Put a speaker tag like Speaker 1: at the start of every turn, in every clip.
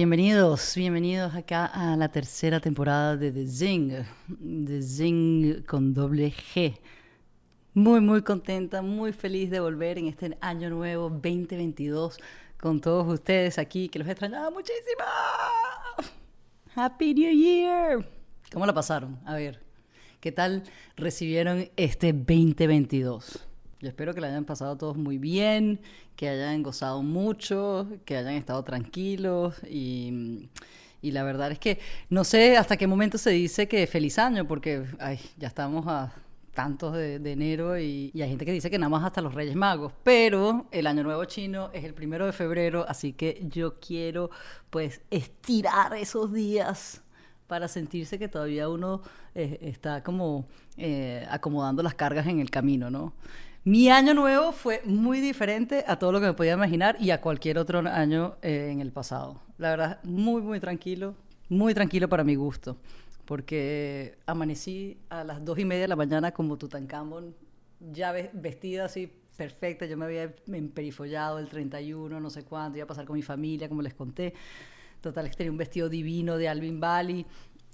Speaker 1: Bienvenidos, bienvenidos acá a la tercera temporada de The Zing, The Zing con doble G. Muy, muy contenta, muy feliz de volver en este año nuevo 2022 con todos ustedes aquí, que los he extrañado muchísimo. Happy New Year. ¿Cómo la pasaron? A ver, ¿qué tal recibieron este 2022? Yo espero que la hayan pasado todos muy bien, que hayan gozado mucho, que hayan estado tranquilos y, y, la verdad es que no sé hasta qué momento se dice que feliz año, porque ay, ya estamos a tantos de, enero y, y, hay gente que dice que nada más hasta los Reyes Magos, pero el Año Nuevo chino es el primero de febrero, así que yo quiero pues estirar esos días para sentirse que todavía uno eh, está como eh, acomodando las cargas en el camino, ¿no? Mi año nuevo fue muy diferente a todo lo que me podía imaginar y a cualquier otro año eh, en el pasado. La verdad, muy, muy tranquilo, muy tranquilo para mi gusto, porque amanecí a las dos y media de la mañana como Tutankamón, ya vestida así perfecta, yo me había emperifollado el 31, no sé cuánto, iba a pasar con mi familia, como les conté. Total, tenía un vestido divino de Alvin Bali,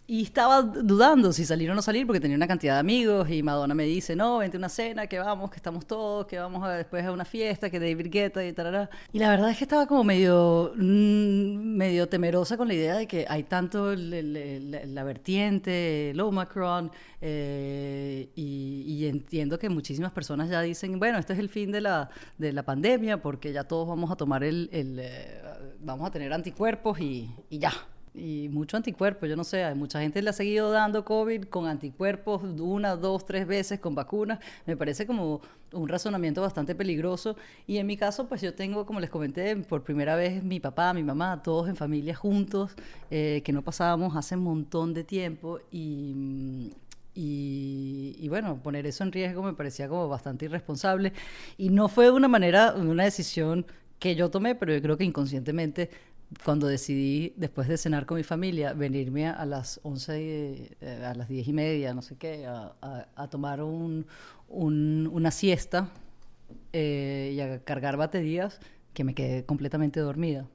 Speaker 1: y estaba dudando si salir o no salir porque tenía una cantidad de amigos y Madonna me dice, no, vente a una cena, que vamos, que estamos todos, que vamos a, después a una fiesta, que David Guetta y tal. Y la verdad es que estaba como medio, mm, medio temerosa con la idea de que hay tanto la vertiente, el Omicron, eh, y, entiendo que muchísimas personas ya dicen, bueno, este es el fin de la, de la pandemia porque ya todos vamos a tomar el, el eh, vamos a tener anticuerpos y, y ya, y mucho anticuerpo, yo no sé, hay mucha gente le ha seguido dando COVID con anticuerpos una, dos, tres veces con vacunas, me parece como un razonamiento bastante peligroso. Y en mi caso pues yo tengo, como les comenté, por primera vez mi papá, mi mamá, todos en familia juntos, eh, que no pasábamos hace un montón de tiempo. Y... Y, y, bueno, poner eso en riesgo me parecía como bastante irresponsable. Y no fue una manera, una decisión que yo tomé, pero yo creo que inconscientemente cuando decidí, después de cenar con mi familia, venirme a las 11, eh, a las 10 y media, no sé qué, a, tomar un, una siesta eh, y a cargar baterías, que me quedé completamente dormida.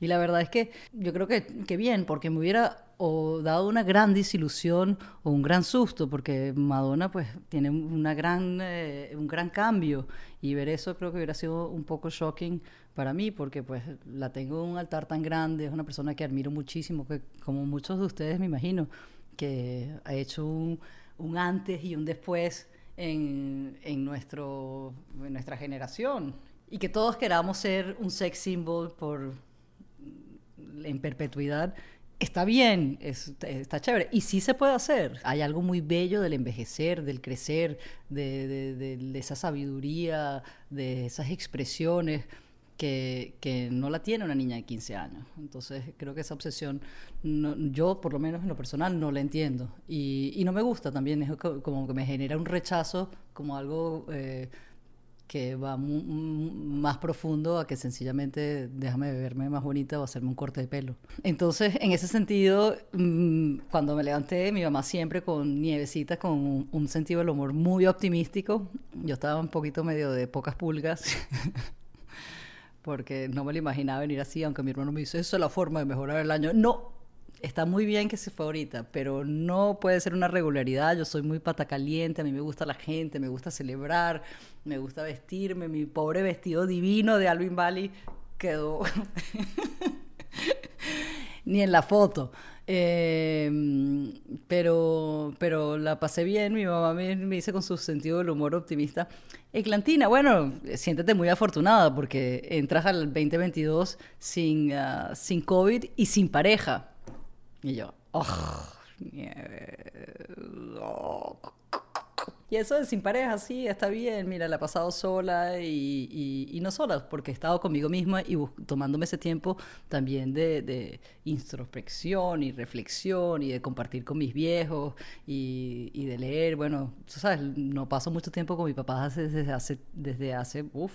Speaker 1: Y la verdad es que yo creo que, que bien, porque me hubiera o dado una gran desilusión o un gran susto, porque Madonna pues tiene una gran, eh, un gran cambio. Y ver eso creo que hubiera sido un poco shocking para mí, porque pues la tengo en un altar tan grande, es una persona que admiro muchísimo, que como muchos de ustedes me imagino, que ha hecho un, un antes y un después en, en, nuestro, en nuestra generación. Y que todos queramos ser un sex symbol por en perpetuidad está bien, está chévere. Y sí se puede hacer. Hay algo muy bello del envejecer, del crecer, de, de, esa sabiduría, de esas expresiones. Que, que, no la tiene una niña de 15 años. Entonces creo que esa obsesión, yo por lo menos en lo personal no la entiendo. Y, y no me gusta también, es como que me genera un rechazo, como algo eh, que va más profundo a que sencillamente déjame verme más bonita o hacerme un corte de pelo. Entonces, en ese sentido, mm, cuando me levanté, mi mamá siempre con nievecitas, con un, sentido del humor muy optimístico. Yo estaba un poquito medio de pocas pulgas. porque no me lo imaginaba venir así, aunque mi hermano me dice, eso es la forma de mejorar el año. No, está muy bien que se fue ahorita, pero no puede ser una regularidad. Yo soy muy pata caliente, a mí me gusta la gente, me gusta celebrar, me gusta vestirme. Mi pobre vestido divino de Alvin Valley quedó ni en la foto. Em, pero, pero la pasé bien, mi mamá me, dice con su sentido del humor optimista. Eglantina, bueno, siéntete muy afortunada porque entras al 2022 sin, uh, sin COVID y sin pareja. Y yo, oh, Y eso de sin pareja, sí, está bien. Mira, la he pasado sola y, y, no sola, porque he estado conmigo misma y tomándome ese tiempo también de, introspección y reflexión y de compartir con mis viejos y, y, de leer. Bueno, tú sabes, no paso mucho tiempo con mi papá desde hace, desde hace, uff,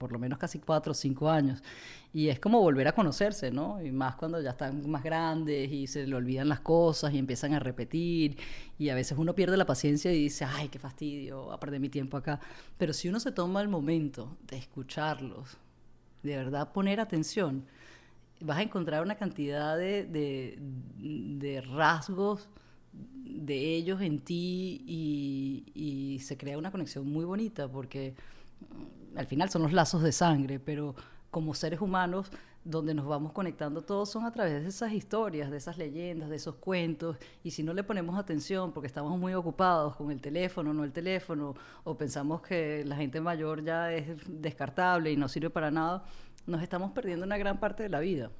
Speaker 1: por lo menos casi cuatro o cinco años. Y es como volver a conocerse, ¿no? Y más cuando ya están más grandes y se le olvidan las cosas y empiezan a repetir. Y a veces uno pierde la paciencia y dice, ay, qué fastidio, a perder mi tiempo acá. Pero si uno se toma el momento de escucharlos, de verdad poner atención, vas a encontrar una cantidad de, de, de rasgos de ellos en ti y, y, se crea una conexión muy bonita porque al final son los lazos de sangre, pero como seres humanos donde nos vamos conectando todos son a través de esas historias, de esas leyendas, de esos cuentos, y si no le ponemos atención porque estamos muy ocupados con el teléfono, no el teléfono, o pensamos que la gente mayor ya es descartable y no sirve para nada, nos estamos perdiendo una gran parte de la vida.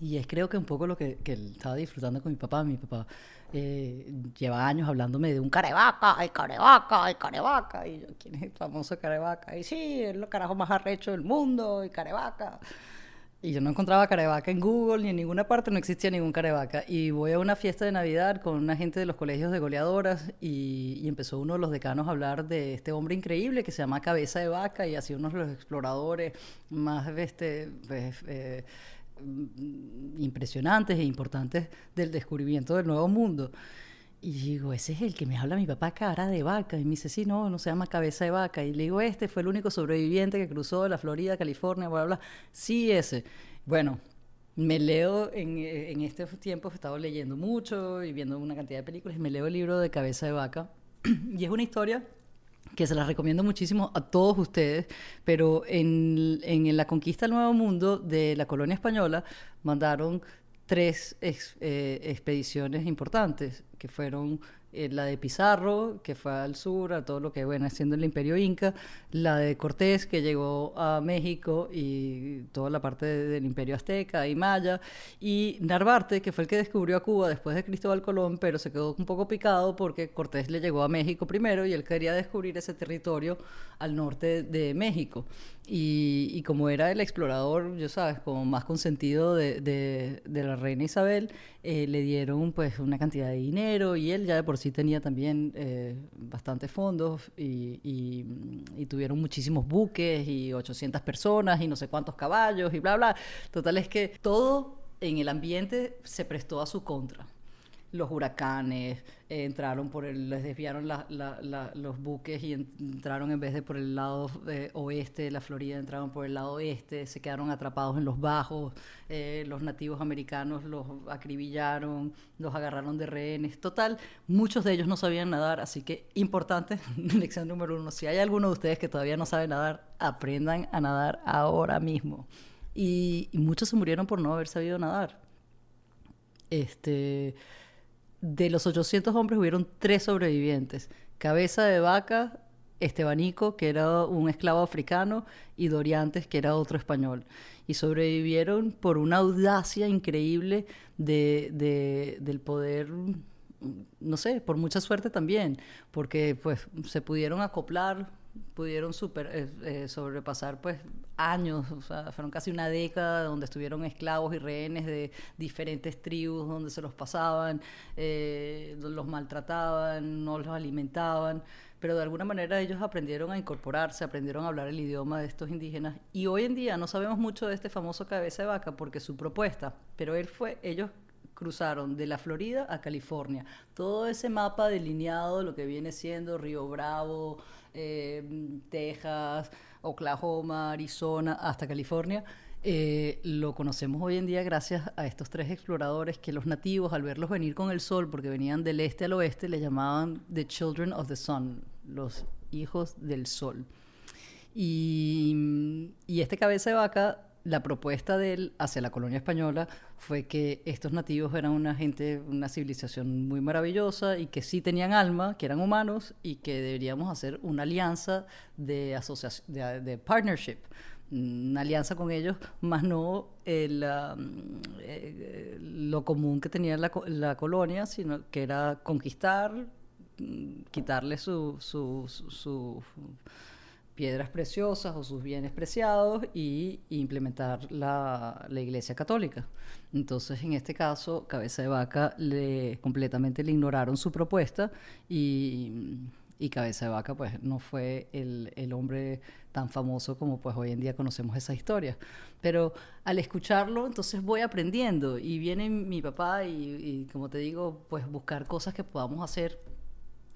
Speaker 1: Y es creo que un poco lo que, estaba disfrutando con mi papá. Mi papá eh, lleva años hablándome de un carevaca, hay carevaca, hay carevaca. Y yo, ¿quién es el famoso carevaca? Y sí, es el carajo más arrecho del mundo, y carevaca. Y yo no encontraba carevaca en Google ni en ninguna parte, no existía ningún carevaca. Y voy a una fiesta de Navidad con una gente de los colegios de goleadoras y, empezó uno de los decanos a hablar de este hombre increíble que se llama Cabeza de Vaca y así uno de los exploradores más este, pues, eh, impresionantes e importantes del descubrimiento del Nuevo Mundo. Y digo, ese es el que me habla mi papá cara de vaca. Y me dice, sí, no, no se llama cabeza de vaca. Y le digo, este fue el único sobreviviente que cruzó la Florida, California, bla, bla, Sí, ese. Bueno, me leo, en, en este tiempo he estado leyendo mucho y viendo una cantidad de películas, y me leo el libro de Cabeza de Vaca. y es una historia que se la recomiendo muchísimo a todos ustedes, pero en, en la conquista del Nuevo Mundo de la colonia española mandaron tres eh, expediciones importantes, que fueron eh, la de Pizarro, que fue al sur, a todo lo que bueno siendo el imperio inca, la de Cortés, que llegó a México y toda la parte del imperio azteca y maya, y Narvarte, que fue el que descubrió a Cuba después de Cristóbal Colón, pero se quedó un poco picado porque Cortés le llegó a México primero y él quería descubrir ese territorio al norte de México. Y, como era el explorador, yo sabes, como más consentido de la reina Isabel, eh, le dieron pues una cantidad de dinero y él ya de por sí tenía también eh, bastantes fondos y, y, tuvieron muchísimos buques y 800 personas y no sé cuántos caballos y bla, bla. Total es que todo en el ambiente se prestó a su contra los huracanes, eh, entraron por el, les desviaron los buques y entraron en vez de por el lado eh, oeste de la Florida, entraron por el lado oeste, se quedaron atrapados en los bajos, eh, los nativos americanos los acribillaron, los agarraron de rehenes. Total, muchos de ellos no sabían nadar, así que importante, lección número uno, si hay alguno de ustedes que todavía no sabe nadar, aprendan a nadar ahora mismo. Y, y muchos se murieron por no haber sabido nadar. Este, de los 800 hombres hubieron tres sobrevivientes. Cabeza de Vaca, Estebanico, que era un esclavo africano, y Doriantes, que era otro español. Y sobrevivieron por una audacia increíble de, del poder, no sé, por mucha suerte también, porque pues se pudieron acoplar pudieron super, eh, eh, sobrepasar pues años, o sea, fueron casi una década donde estuvieron esclavos y rehenes de diferentes tribus, donde se los pasaban, eh, los maltrataban, no los alimentaban, pero de alguna manera ellos aprendieron a incorporarse, aprendieron a hablar el idioma de estos indígenas y hoy en día no sabemos mucho de este famoso cabeza de vaca porque su propuesta, pero él fue, ellos cruzaron de la Florida a California. Todo ese mapa delineado, lo que viene siendo Río Bravo, eh, Texas, Oklahoma, Arizona, hasta California, eh, lo conocemos hoy en día gracias a estos tres exploradores que los nativos, al verlos venir con el sol, porque venían del este al oeste, le llamaban The Children of the Sun, los hijos del sol. Y, y este cabeza de vaca la propuesta de él hacia la colonia española fue que estos nativos eran una gente, una civilización muy maravillosa y que sí tenían alma, que eran humanos y que deberíamos hacer una alianza de, de, partnership, una alianza con ellos, más no el, um, eh, lo común que tenía la, la, colonia, sino que era conquistar, quitarle su, su piedras preciosas o sus bienes preciados y implementar la, la, Iglesia Católica. Entonces, en este caso, Cabeza de Vaca le completamente le ignoraron su propuesta y, y Cabeza de Vaca pues no fue el, el, hombre tan famoso como pues hoy en día conocemos esa historia. Pero al escucharlo, entonces voy aprendiendo y viene mi papá y, y como te digo, pues buscar cosas que podamos hacer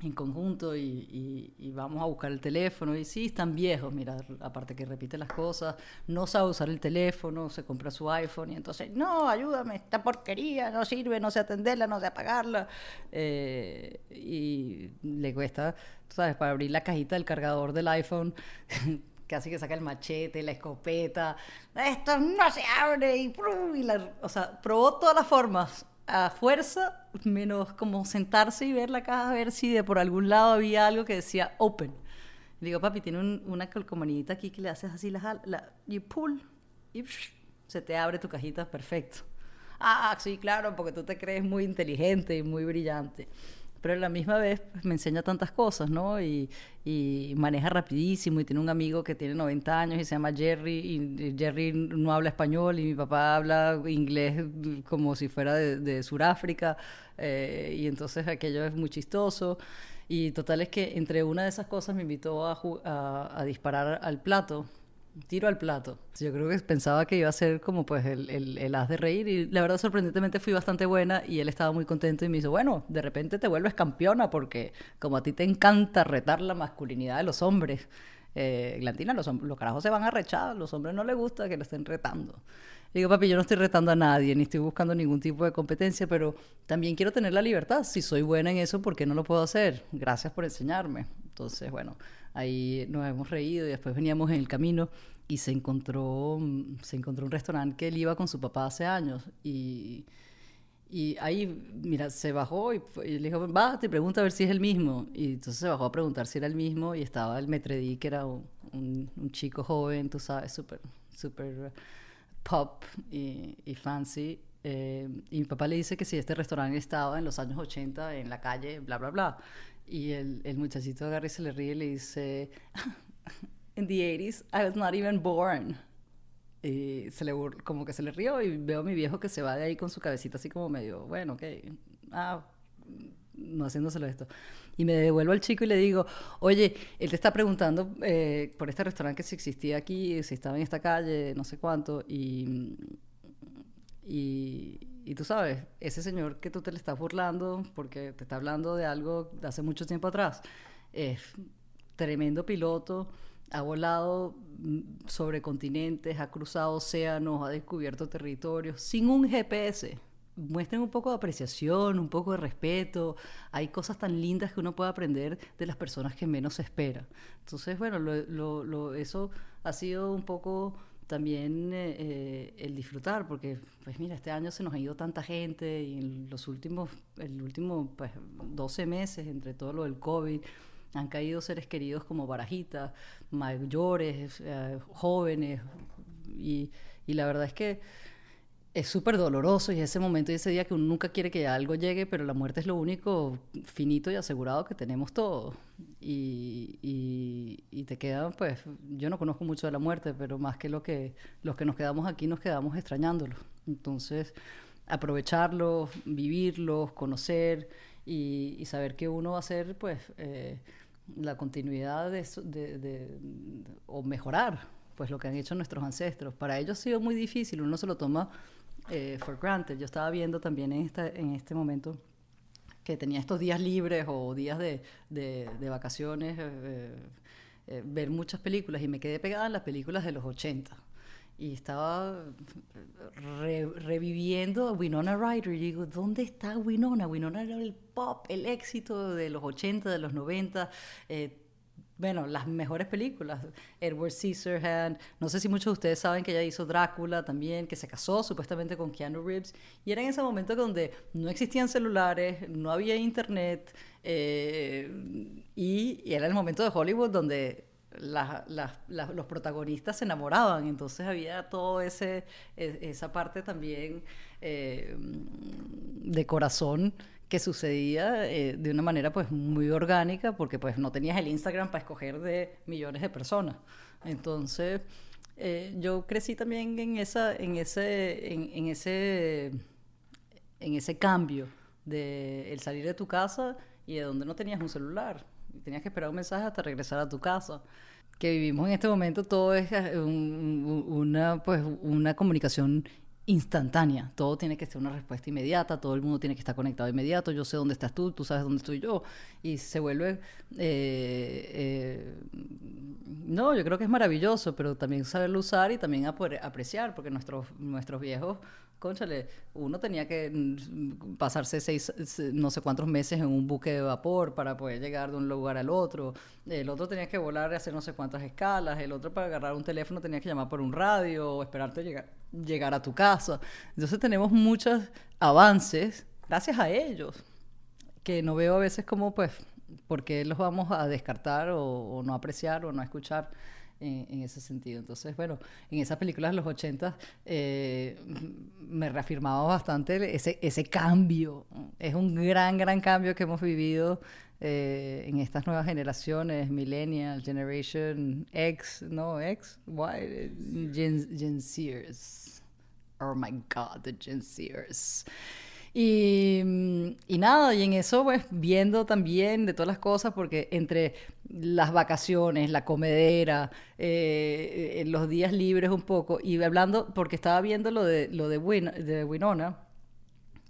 Speaker 1: en conjunto y, vamos a buscar el teléfono. Y sí, están viejos, mira, aparte que repite las cosas, no sabe usar el teléfono, se compra su iPhone y entonces, no, ayúdame, esta porquería no sirve, no sé atenderla, no sé apagarla. Eh, y le cuesta, sabes, para abrir la cajita del cargador del iPhone. casi que saca el machete, la escopeta, esto no se abre y, y la, o sea, probó todas las formas a fuerza, menos como sentarse y ver la caja, a ver si de por algún lado había algo que decía open. Le digo, papi, tiene una calcomanita aquí que le haces así, la, la y pull, y se te abre tu cajita perfecto. Ah, sí, claro, porque tú te crees muy inteligente y muy brillante pero a la misma vez pues, me enseña tantas cosas, ¿no? Y, maneja rapidísimo y tiene un amigo que tiene 90 años y se llama Jerry y Jerry no habla español y mi papá habla inglés como si fuera de, de Sudáfrica eh, y entonces aquello es muy chistoso. Y total es que entre una de esas cosas me invitó a disparar al plato tiro al plato. Yo creo que pensaba que iba a ser como pues el, el, el, de reír y la verdad sorprendentemente fui bastante buena y él estaba muy contento y me dijo, bueno, de repente te vuelves campeona porque como a ti te encanta retar la masculinidad de los hombres, eh, Glantina, los, los carajos se van a rechar, los hombres no les gusta que lo estén retando. Le digo, papi, yo no estoy retando a nadie, ni estoy buscando ningún tipo de competencia, pero también quiero tener la libertad. Si soy buena en eso, ¿por qué no lo puedo hacer? Gracias por enseñarme. Entonces, bueno, ahí nos hemos reído y después veníamos en el camino y se encontró, se encontró un restaurante que él iba con su papá hace años y, y ahí, mira, se bajó y, le dijo, va, te pregunta a ver si es el mismo. Y entonces se bajó a preguntar si era el mismo y estaba el Metredi, que era un, un, chico joven, tú sabes, súper, súper pop y, y fancy. Eh, y mi papá le dice que si este restaurante estaba en los años 80 en la calle, bla, bla, bla. Y el, el muchachito agarra y se le ríe y le dice, in the 80s, I was not even born. Y se le como que se le rió y veo a mi viejo que se va de ahí con su cabecita así como medio, bueno, ok, ah, no haciéndoselo esto. Y me devuelvo al chico y le digo, oye, él te está preguntando eh, por este restaurante que si existía aquí, si estaba en esta calle, no sé cuánto, y, y, y tú sabes, ese señor que tú te le estás burlando porque te está hablando de algo de hace mucho tiempo atrás, es tremendo piloto, ha volado mm, sobre continentes, ha cruzado océanos, ha descubierto territorios sin un GPS. Muestren un poco de apreciación, un poco de respeto. Hay cosas tan lindas que uno puede aprender de las personas que menos se espera. Entonces, bueno, lo, lo, eso ha sido un poco también eh, eh, el disfrutar, porque pues mira, este año se nos ha ido tanta gente y en los últimos, el último pues 12 meses, entre todo lo del COVID, han caído seres queridos como Barajita, mayores, eh, jóvenes, y, y, la verdad es que es súper doloroso y ese momento y ese día que uno nunca quiere que algo llegue, pero la muerte es lo único finito y asegurado que tenemos todos. Y, y, y, te quedan, pues, yo no conozco mucho de la muerte, pero más que lo que los que nos quedamos aquí nos quedamos extrañándolo. Entonces, aprovecharlos, vivirlos, conocer y, saber que uno va a ser, pues, eh, la continuidad de, de, de, o mejorar pues lo que han hecho nuestros ancestros. Para ellos ha sido muy difícil, uno se lo toma eh, for granted. Yo estaba viendo también en, esta, en este momento que tenía estos días libres o días de, de, de vacaciones, eh, eh, ver muchas películas y me quedé pegada en las películas de los 80 y estaba reviviendo a Winona Ryder y digo, ¿dónde está Winona? Winona era el pop, el éxito de los 80, de los 90, eh, bueno, las mejores películas, Edward Scissorhands, no sé si muchos de ustedes saben que ella hizo Drácula también, que se casó supuestamente con Keanu Reeves, y era en ese momento donde no existían celulares, no había internet, eh, y, y, era el momento de Hollywood donde los protagonistas se enamoraban, entonces había todo ese, e, esa parte también eh, de corazón que sucedía eh, de una manera pues muy orgánica porque pues no tenías el Instagram para escoger de millones de personas. Entonces eh, yo crecí también en, esa, en, ese, en, ese, en ese cambio de el salir de tu casa y de donde no tenías un celular tenías que esperar un mensaje hasta regresar a tu casa. Que vivimos en este momento todo es eh, una, pues, una comunicación instantánea. Todo tiene que ser una respuesta inmediata, todo el mundo tiene que estar conectado inmediato. Yo sé dónde estás tú, tú sabes dónde estoy yo. Y se vuelve... eh, eh, no, yo creo que es maravilloso, pero también saberlo usar y también apre- apreciar, porque nuestros, nuestros viejos, cónchale, uno tenía que mm, pasarse seis, se- no sé cuántos meses en un buque de vapor para poder llegar de un lugar al otro. El otro tenía que volar y hacer no sé cuántas escalas. El otro para agarrar un teléfono tenía que llamar por un radio o esperarte llegar, llegar a tu casa. Entonces tenemos muchos avances gracias a ellos que no veo a veces como, pues, por qué los vamos a descartar o, o no apreciar o no escuchar en, en ese sentido. Entonces, bueno, en esas películas de los 80 eh, me reafirmaba bastante ese, ese cambio. Es un gran, gran cambio que hemos vivido eh, en estas nuevas generaciones, Millennial, Generation X, no, X, Y, Gen, Gen Zers. Oh my God, the Gen Zers. Y, mm, y nada, y en eso pues viendo también de todas las cosas, porque entre las vacaciones, la comedera, eh, los días libres un poco, y hablando, porque estaba viendo lo de, lo de Winona,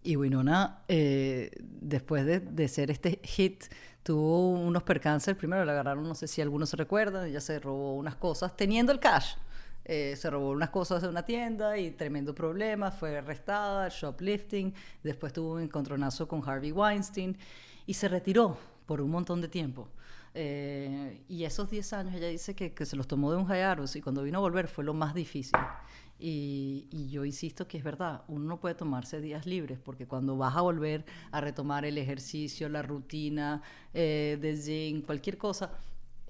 Speaker 1: y Winona, eh, después de, de ser este hit, tuvo unos percances. Primero le agarraron, no sé si algunos se recuerdan, ella se robó unas cosas teniendo el cash. Eh, se robó unas cosas de una tienda y tremendo problema, fue arrestada, shoplifting, después tuvo un encontronazo con Harvey Weinstein y se retiró por un montón de tiempo. Eh, y esos 10 años ella dice que, que se los tomó de un hiatus y cuando vino a volver fue lo más difícil. Y, y yo insisto que es verdad, uno no puede tomarse días libres porque cuando vas a volver a retomar el ejercicio, la rutina eh, de gym, cualquier cosa,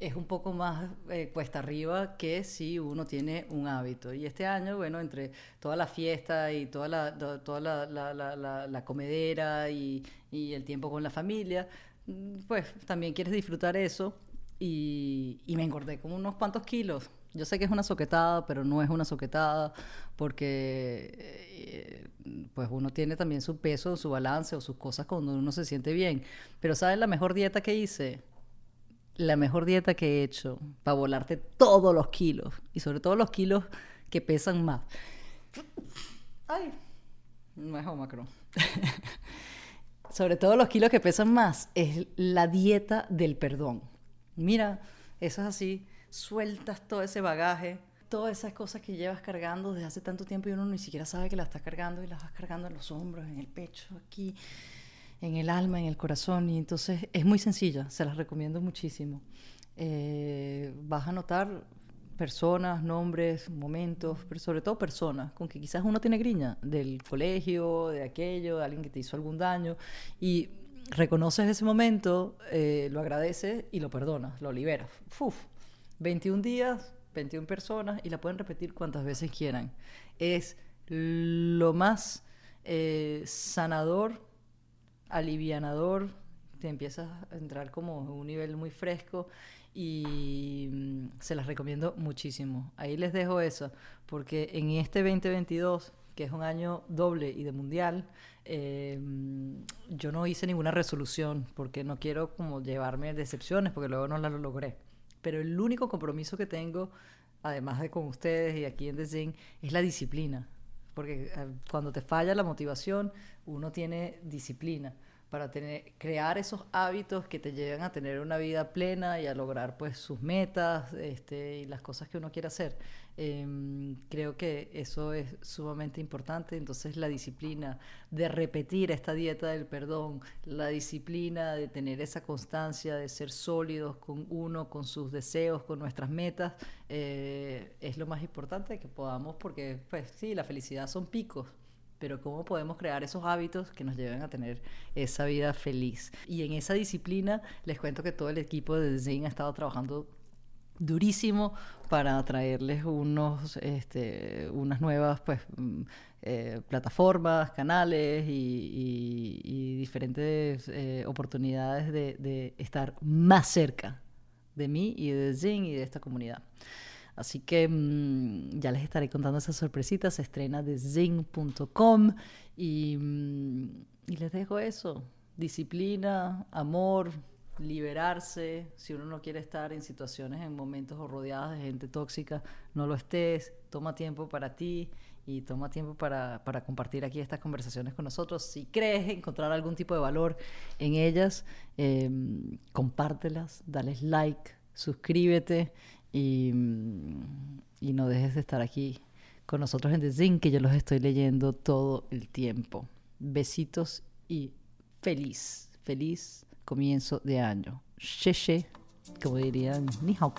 Speaker 1: es un poco más eh, cuesta arriba que si uno tiene un hábito. Y este año, bueno, entre toda la fiesta y toda la, to- toda la, la- la- comedera y, el tiempo con la familia, mm, pues también quieres disfrutar eso. Y, me engordé como unos cuantos kilos. Yo sé que es una soquetada, pero no es una soquetada porque eh, pues uno tiene también su peso, su balance o sus cosas cuando uno se siente bien. Pero ¿saben la mejor dieta que hice? La mejor dieta que he hecho para volarte todos los kilos y sobre todo los kilos que pesan más. Ay, no es Omicron. sobre todo los kilos que pesan más es la dieta del perdón. Mira, eso es así, sueltas todo ese bagaje, todas esas cosas que llevas cargando desde hace tanto tiempo y uno ni siquiera sabe que las estás cargando y las vas cargando en los hombros, en el pecho, aquí en el alma, en el corazón. Y entonces es muy sencilla, se las recomiendo muchísimo. Eh, vas a notar personas, nombres, momentos, pero sobre todo personas con que quizás uno tiene griña del colegio, de aquello, de alguien que te hizo algún daño. Y reconoces ese momento, eh, lo agradeces y lo perdonas, lo liberas. Uf, 21 días, 21 personas y la pueden repetir cuantas veces quieran. Es lo más eh, sanador alivianador, te empiezas a entrar como en un nivel muy fresco y mm, se las recomiendo muchísimo. Ahí les dejo eso, porque en este 2022, que es un año doble y de mundial, eh, yo no hice ninguna resolución porque no quiero como llevarme decepciones porque luego no las logré. Pero el único compromiso que tengo, además de con ustedes y aquí en The es la disciplina. Porque eh, cuando te falla la motivación, uno tiene disciplina para tener, crear esos hábitos que te llevan a tener una vida plena y a lograr pues sus metas este, y las cosas que uno quiere hacer. Em, creo que eso es sumamente importante. Entonces la disciplina de repetir esta dieta del perdón, la disciplina de tener esa constancia, de ser sólidos con uno, con sus deseos, con nuestras metas, eh, es lo más importante que podamos, porque pues sí, la felicidad son picos, pero cómo podemos crear esos hábitos que nos lleven a tener esa vida feliz. Y en esa disciplina les cuento que todo el equipo de Zen ha estado trabajando durísimo para traerles unos, este, unas nuevas pues, mm, eh, plataformas, canales y, diferentes eh, oportunidades de, estar más cerca de mí y de Zen y de esta comunidad. Así que mm, ya les estaré contando esas sorpresitas. Se estrena de zing.com y, mm, y les dejo eso. Disciplina, amor, liberarse, si uno no quiere estar en situaciones, en momentos o rodeadas de gente tóxica, no lo estés, toma tiempo para ti y toma tiempo para, para, compartir aquí estas conversaciones con nosotros. Si crees encontrar algún tipo de valor en ellas, eh, compártelas, dales like, suscríbete y, y no dejes de estar aquí con nosotros en The Zinc, que yo los estoy leyendo todo el tiempo. Besitos y feliz, feliz comienzo de año. Xie como dirían, ni hao.